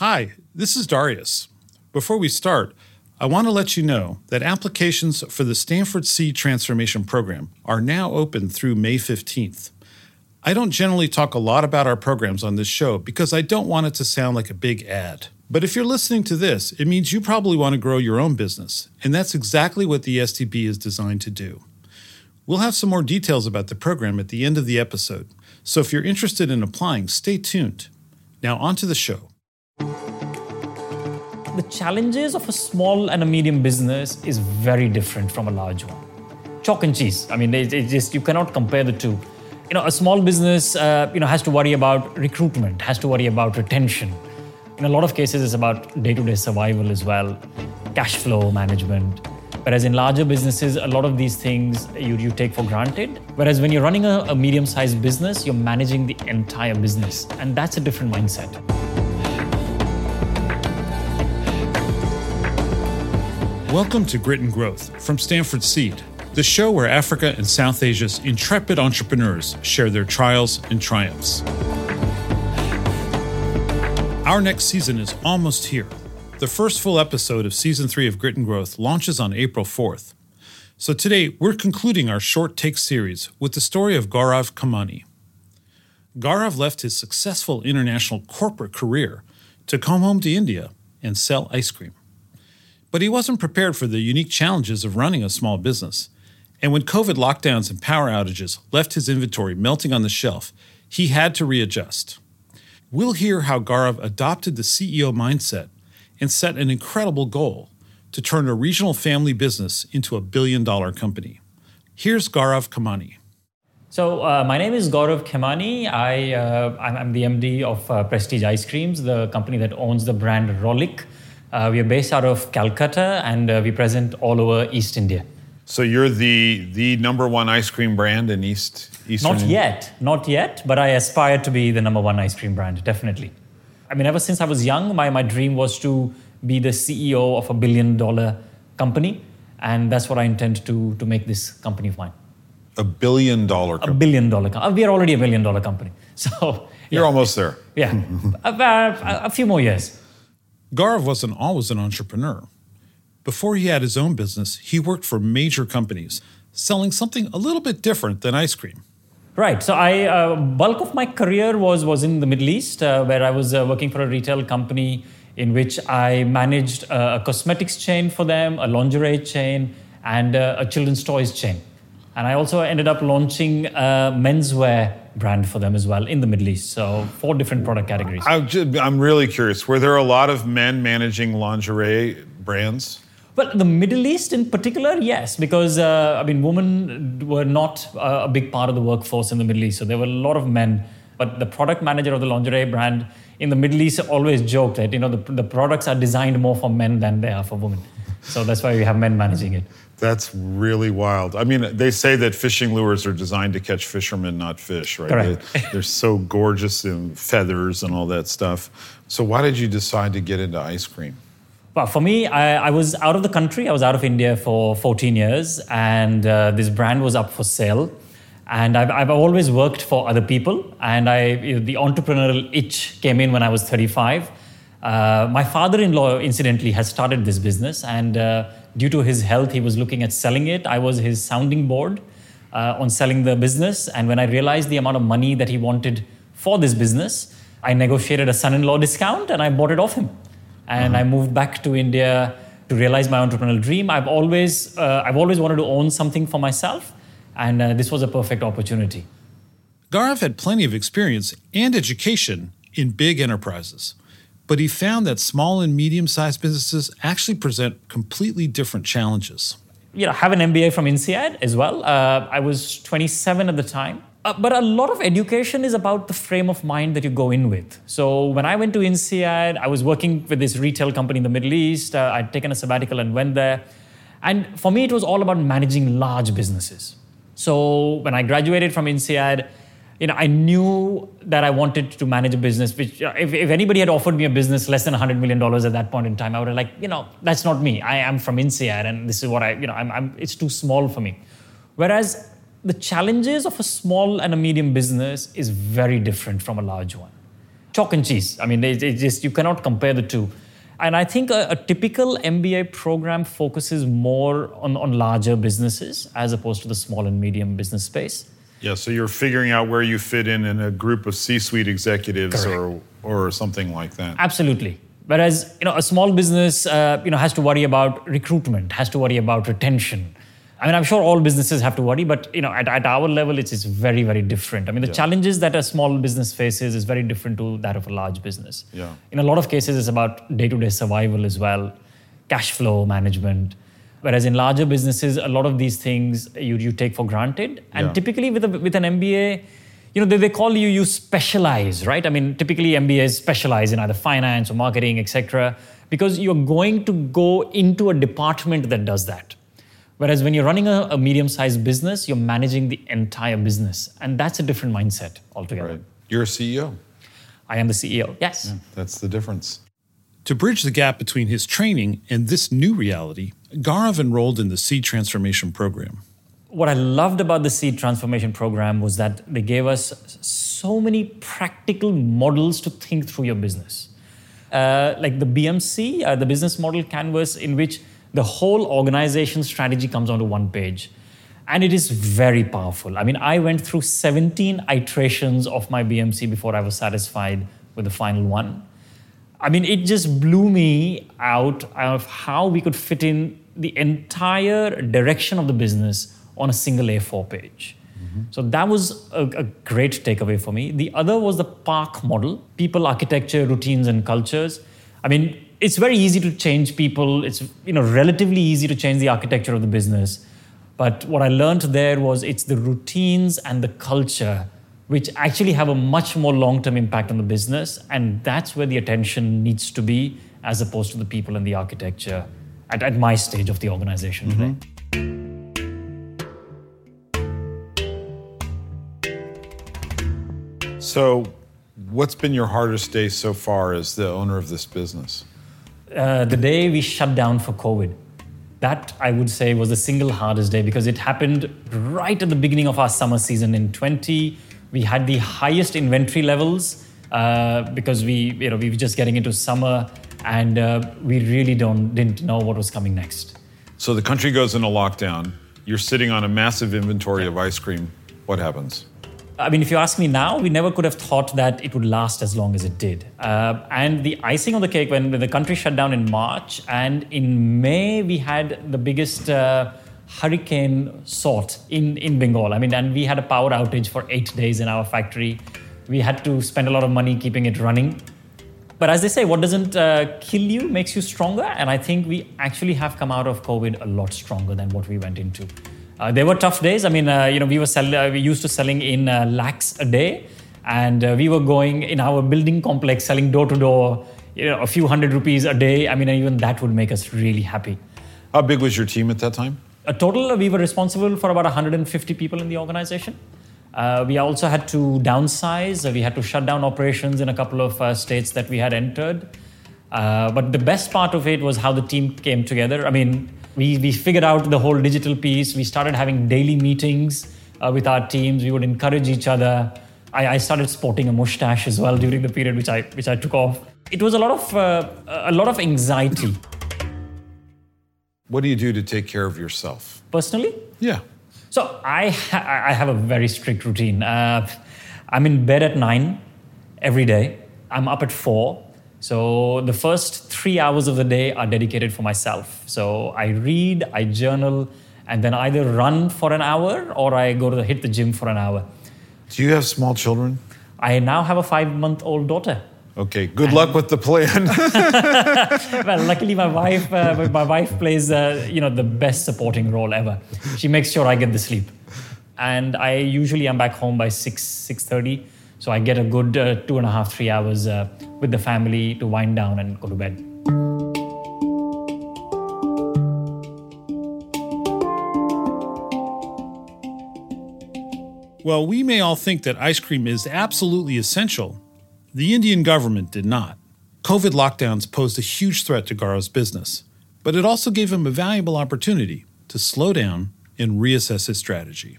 Hi, this is Darius. Before we start, I want to let you know that applications for the Stanford Seed Transformation Program are now open through May 15th. I don't generally talk a lot about our programs on this show because I don't want it to sound like a big ad. But if you're listening to this, it means you probably want to grow your own business, and that's exactly what the STP is designed to do. We'll have some more details about the program at the end of the episode, so if you're interested in applying, stay tuned. Now, on to the show. The challenges of a small and a medium business is very different from a large one. Chalk and cheese. I mean, it, it just you cannot compare the two. You know, a small business, uh, you know, has to worry about recruitment, has to worry about retention. In a lot of cases, it's about day-to-day survival as well, cash flow management. Whereas in larger businesses, a lot of these things you, you take for granted. Whereas when you're running a, a medium sized business, you're managing the entire business. And that's a different mindset. Welcome to Grit and Growth from Stanford Seed, the show where Africa and South Asia's intrepid entrepreneurs share their trials and triumphs. Our next season is almost here. The first full episode of season three of Grit and Growth launches on April 4th. So today, we're concluding our short take series with the story of Gaurav Khemani. Gaurav left his successful international corporate career to come home to India and sell ice cream. But he wasn't prepared for the unique challenges of running a small business. And when COVID lockdowns and power outages left his inventory melting on the shelf, he had to readjust. We'll hear how Gaurav adopted the CEO mindset and set an incredible goal to turn a regional family business into a billion dollar company. Here's Gaurav Khemani. So, uh, my name is Gaurav Khemani. I, uh, I'm, the MD of uh, Prestige Ice Creams, the company that owns the brand Rollick. Uh, we are based out of Calcutta and uh, we present all over East India. So you're the the number one ice cream brand in East Eastern Not yet, not yet, but I aspire to be the number one ice cream brand, definitely. I mean, ever since I was young, my, my dream was to be the CEO of a billion dollar company, and that's what I intend to to make this company of mine. A billion dollar company. A billion dollar company. We are already a billion dollar company. So you're yeah. almost there. Yeah, a, a, a few more years. Gaurav wasn't always an entrepreneur. Before he had his own business, he worked for major companies, selling something a little bit different than ice cream. Right. So I uh, bulk of my career was was in the Middle East, uh, where I was uh, working for a retail company in which I managed uh, a cosmetics chain for them, a lingerie chain, and uh, a children's toys chain. And I also ended up launching a menswear brand for them as well in the Middle East. So four different product categories. I'm really curious. Were there a lot of men managing lingerie brands? Well, the Middle East in particular, yes, because uh, I mean, women were not a big part of the workforce in the Middle East, so there were a lot of men. But the product manager of the lingerie brand in the Middle East always joked that you know the, the products are designed more for men than they are for women, so that's why we have men managing it. That's really wild. I mean, they say that fishing lures are designed to catch fishermen, not fish, right? Correct. They, are so gorgeous in feathers and all that stuff. So, why did you decide to get into ice cream? Well, for me, I, I, was out of the country. I was out of India for 14 years, and uh, this brand was up for sale. And I've, I've always worked for other people, and I, you know, the entrepreneurial itch came in when I was 35. Uh, my father-in-law, incidentally, has started this business, and uh, due to his health, he was looking at selling it. I was his sounding board uh, on selling the business, and when I realized the amount of money that he wanted for this business, I negotiated a son-in-law discount and I bought it off him and I moved back to India to realize my entrepreneurial dream. I've always, uh, I've always wanted to own something for myself, and uh, this was a perfect opportunity. Gaurav had plenty of experience and education in big enterprises, but he found that small and medium sized businesses actually present completely different challenges. You know, have an MBA from INSEAD as well. Uh, I was 27 at the time. Uh, but a lot of education is about the frame of mind that you go in with. So when I went to INSEAD, I was working with this retail company in the Middle East. Uh, I'd taken a sabbatical and went there. And for me, it was all about managing large businesses. So when I graduated from INSEAD, you know, I knew that I wanted to manage a business. Which, if, if anybody had offered me a business less than $100 million at that point in time, I would have like, you know, that's not me. I am from INSEAD, and this is what I, you know, I'm, I'm, it's too small for me. Whereas the challenges of a small and a medium business is very different from a large one. chalk and cheese. I mean, it, it just you cannot compare the two. And I think a, a, typical MBA program focuses more on, on larger businesses as opposed to the small and medium business space. Yeah, so you're figuring out where you fit in in a group of C-suite executives or or something like that. Absolutely. Whereas you know a small business uh, you know has to worry about recruitment, has to worry about retention. I mean, I'm sure all businesses have to worry, but you know, at, at our level, it's, it's very, very different. I mean, the yeah. challenges that a small business faces is very different to that of a large business. Yeah. In a lot of cases, it's about day-to-day survival as well, cash flow management. Whereas in larger businesses, a lot of these things you, you take for granted. And yeah. typically with, a, with an MBA, you know, they, they call you, you specialize, right? I mean, typically MBAs specialize in either finance or marketing, etc., because you're going to go into a department that does that. Whereas when you're running a, a medium sized business, you're managing the entire business. And that's a different mindset altogether. Right. You're a CEO. I am the CEO, yes. Yeah, that's the difference. To bridge the gap between his training and this new reality, Gaurav enrolled in the Seed Transformation Program what I loved about the Seed Transformation Program was that they gave us so many practical models to think through your business. Uh, like the BMC, uh, the business model canvas, in which the whole organization strategy comes onto one page. And it is very powerful. I mean, I went through 17 iterations of my BMC before I was satisfied with the final one. I mean, it just blew me out of how we could fit in the entire direction of the business on a single A4 page. Mm-hmm. So that was a, a, great takeaway for me. The other was the PARC model people, architecture, routines, and cultures. I mean, it's very easy to change people. It's you know relatively easy to change the architecture of the business. But what I learned there was it's the routines and the culture which actually have a much more long-term impact on the business, and that's where the attention needs to be, as opposed to the people and the architecture at, at my stage of the organization mm-hmm. today. So, what's been your hardest day so far as the owner of this business? Uh, the day we shut down for COVID. That I would say was the single hardest day because it happened right at the beginning of our summer season in 20. We had the highest inventory levels uh, because we, you know, we were just getting into summer and uh, we really don't didn't know what was coming next. So the country goes into lockdown. You're sitting on a massive inventory yeah. of ice cream. What happens? I mean, if you ask me now, we never could have thought that it would last as long as it did. Uh, and the icing on the cake, when the country shut down in March, and in May, we had the biggest uh, hurricane sort in, in Bengal. I mean, and we had a power outage for eight days in our factory. We had to spend a lot of money keeping it running. But as they say, what doesn't uh, kill you makes you stronger. And I think we actually have come out of COVID a lot stronger than what we went into. Uh, there were tough days. I mean, uh, you know, we were sell- uh, we used to selling in uh, lakhs a day, and uh, we were going in our building complex selling door to door, you know, a few hundred rupees a day. I mean, even that would make us really happy. How big was your team at that time? A total, we were responsible for about 150 people in the organization. Uh, we also had to downsize. we had to shut down operations in a couple of states that we had entered. but the best part of it was how the team came together. I mean, we, we figured out the whole digital piece. We started having daily meetings uh, with our teams. We would encourage each other. I, I, started sporting a mustache as well during the period which I which I took off. It was a lot of uh, a lot of anxiety. What do you do to take care of yourself personally? Yeah. So I ha- I have a very strict routine. Uh, I'm in bed at nine every day. I'm up at four. So the first three hours of the day are dedicated for myself. So I read, I journal, and then either run for an hour or I go to the, hit the gym for an hour. Do you have small children? I now have a five-month-old daughter. Okay, good and luck with the plan. well, luckily my wife, uh, my wife plays, uh, you know, the best supporting role ever. She makes sure I get the sleep, and I usually am back home by six six thirty. So I get a good uh, two and a half, three hours uh, with the family to wind down and go to bed. Well, we may all think that ice cream is absolutely essential. The Indian government did not. COVID lockdowns posed a huge threat to Gaurav's business, but it also gave him a valuable opportunity to slow down and reassess his strategy.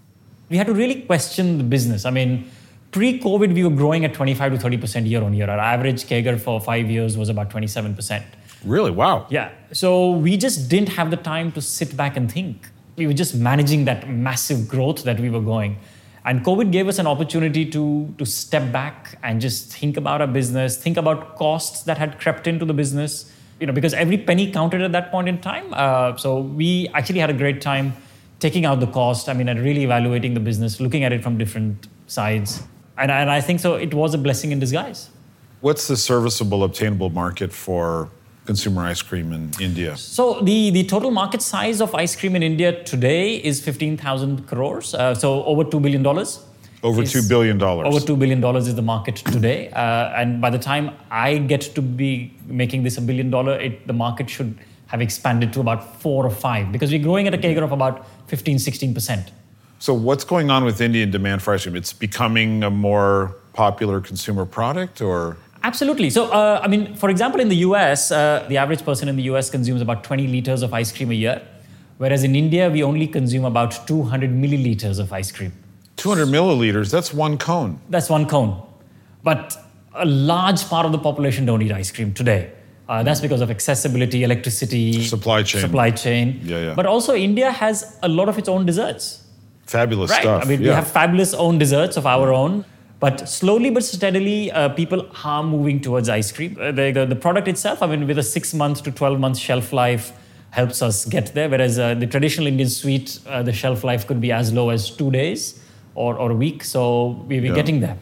We had to really question the business. I mean, Pre COVID, we were growing at 25 to 30% year on year. Our average CAGR for five years was about 27%. Really? Wow. Yeah. So we just didn't have the time to sit back and think. We were just managing that massive growth that we were going. And COVID gave us an opportunity to, to step back and just think about our business, think about costs that had crept into the business, you know, because every penny counted at that point in time. Uh, so we actually had a great time taking out the cost, I mean, and really evaluating the business, looking at it from different sides. And, and I think so it was a blessing in disguise. What's the serviceable, obtainable market for consumer ice cream in India? So the, the total market size of ice cream in India today is 15,000 crores, uh, so over $2 billion. Over $2 billion. Over $2 billion is the market today. Uh, and by the time I get to be making this a billion dollar, it, the market should have expanded to about four or five because we're growing at a CAGR of about 15, 16%. So, what's going on with Indian demand for ice cream? It's becoming a more popular consumer product, or? Absolutely. So, uh, I mean, for example, in the US, uh, the average person in the US consumes about 20 liters of ice cream a year, whereas in India, we only consume about 200 milliliters of ice cream. 200 milliliters, that's one cone. That's one cone. But a large part of the population don't eat ice cream today. Uh, that's because of accessibility, electricity, supply chain. Supply chain. Yeah, yeah. But also, India has a lot of its own desserts. Fabulous right. stuff. I mean, yeah. we have fabulous own desserts of our own. But slowly but steadily, uh, people are moving towards ice cream. Uh, the, the, product itself, I mean, with a six month to 12 month shelf life, helps us get there. Whereas uh, the traditional Indian sweet, uh, the shelf life could be as low as two days or, or a week. So we're yeah. getting there.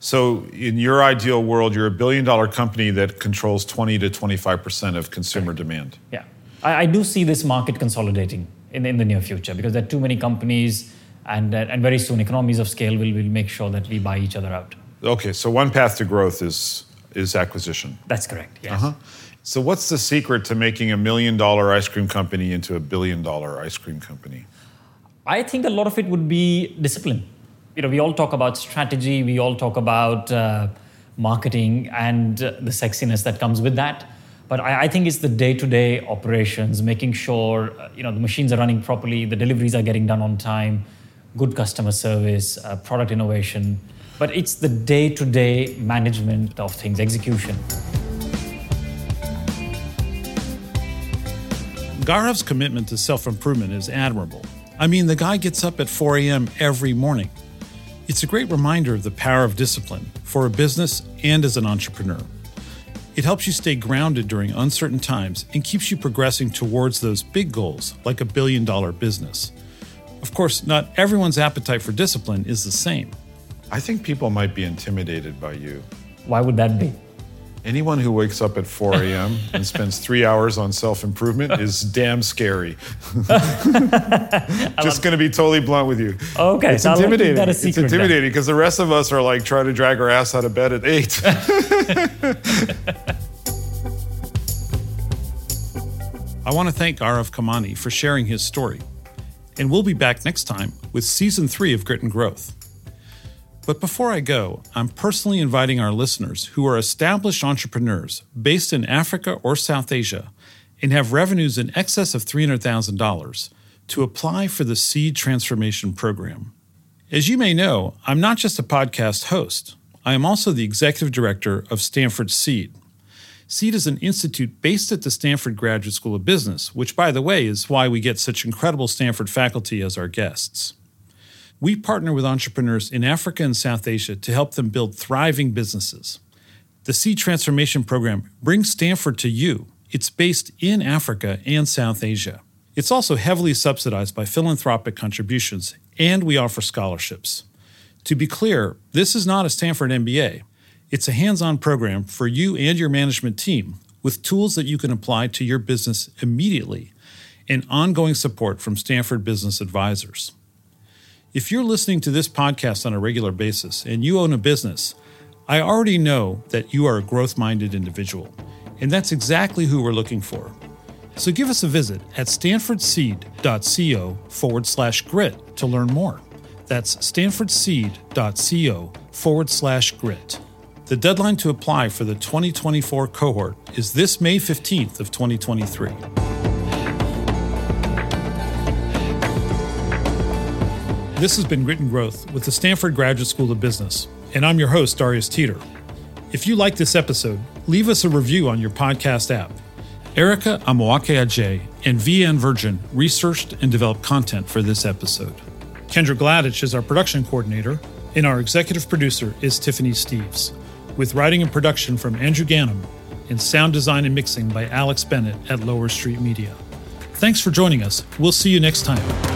So, in your ideal world, you're a billion dollar company that controls 20 to 25% of consumer right. demand. Yeah. I, I do see this market consolidating in, in the near future because there are too many companies and, uh, and very soon economies of scale will, will make sure that we buy each other out. Okay, so one path to growth is, is acquisition. That's correct, yes. Uh-huh. So what's the secret to making a million dollar ice cream company into a billion dollar ice cream company? I think a lot of it would be discipline. You know, we all talk about strategy, we all talk about uh, marketing and uh, the sexiness that comes with that. But I, I think it's the day-to-day operations, making sure uh, you know the machines are running properly, the deliveries are getting done on time, good customer service, uh, product innovation. But it's the day-to-day management of things, execution. Gaurav's commitment to self improvement is admirable. I mean, the guy gets up at 4 a.m. every morning. It's a great reminder of the power of discipline for a business and as an entrepreneur. It helps you stay grounded during uncertain times and keeps you progressing towards those big goals, like a billion dollar business. Of course, not everyone's appetite for discipline is the same. I think people might be intimidated by you. Why would that be? Anyone who wakes up at 4 a.m. and spends three hours on self improvement is damn scary. Just going to be totally blunt with you. Okay, it's so intimidating. it's intimidating because the rest of us are like trying to drag our ass out of bed at 8. I want to thank Gaurav Khemani for sharing his story. And we'll be back next time with season three of Grit and Growth. But before I go, I'm personally inviting our listeners who are established entrepreneurs based in Africa or South Asia and have revenues in excess of $300,000 to apply for the Seed Transformation Program. As you may know, I'm not just a podcast host, I am also the executive director of Stanford Seed. Seed is an institute based at the Stanford Graduate School of Business, which, by the way, is why we get such incredible Stanford faculty as our guests. We partner with entrepreneurs in Africa and South Asia to help them build thriving businesses. The Seed Transformation Program brings Stanford to you. It's based in Africa and South Asia. It's also heavily subsidized by philanthropic contributions, and we offer scholarships. To be clear, this is not a Stanford MBA. It's a hands on program for you and your management team with tools that you can apply to your business immediately and ongoing support from Stanford Business Advisors. If you're listening to this podcast on a regular basis and you own a business, I already know that you are a growth minded individual, and that's exactly who we're looking for. So give us a visit at stanfordseed.co forward slash grit to learn more. That's stanfordseed.co forward slash grit. The deadline to apply for the 2024 cohort is this May 15th of 2023. This has been Grit and Growth with the Stanford Graduate School of Business, and I'm your host, Darius Teeter. If you like this episode, leave us a review on your podcast app. Erica Amoako-Agyei and VN Virgin researched and developed content for this episode. Kendra Gladych is our production coordinator, and our executive producer is Tiffany Steeves, with writing and production from Andrew Gannum and sound design and mixing by Alex Bennett at Lower Street Media. Thanks for joining us. We'll see you next time.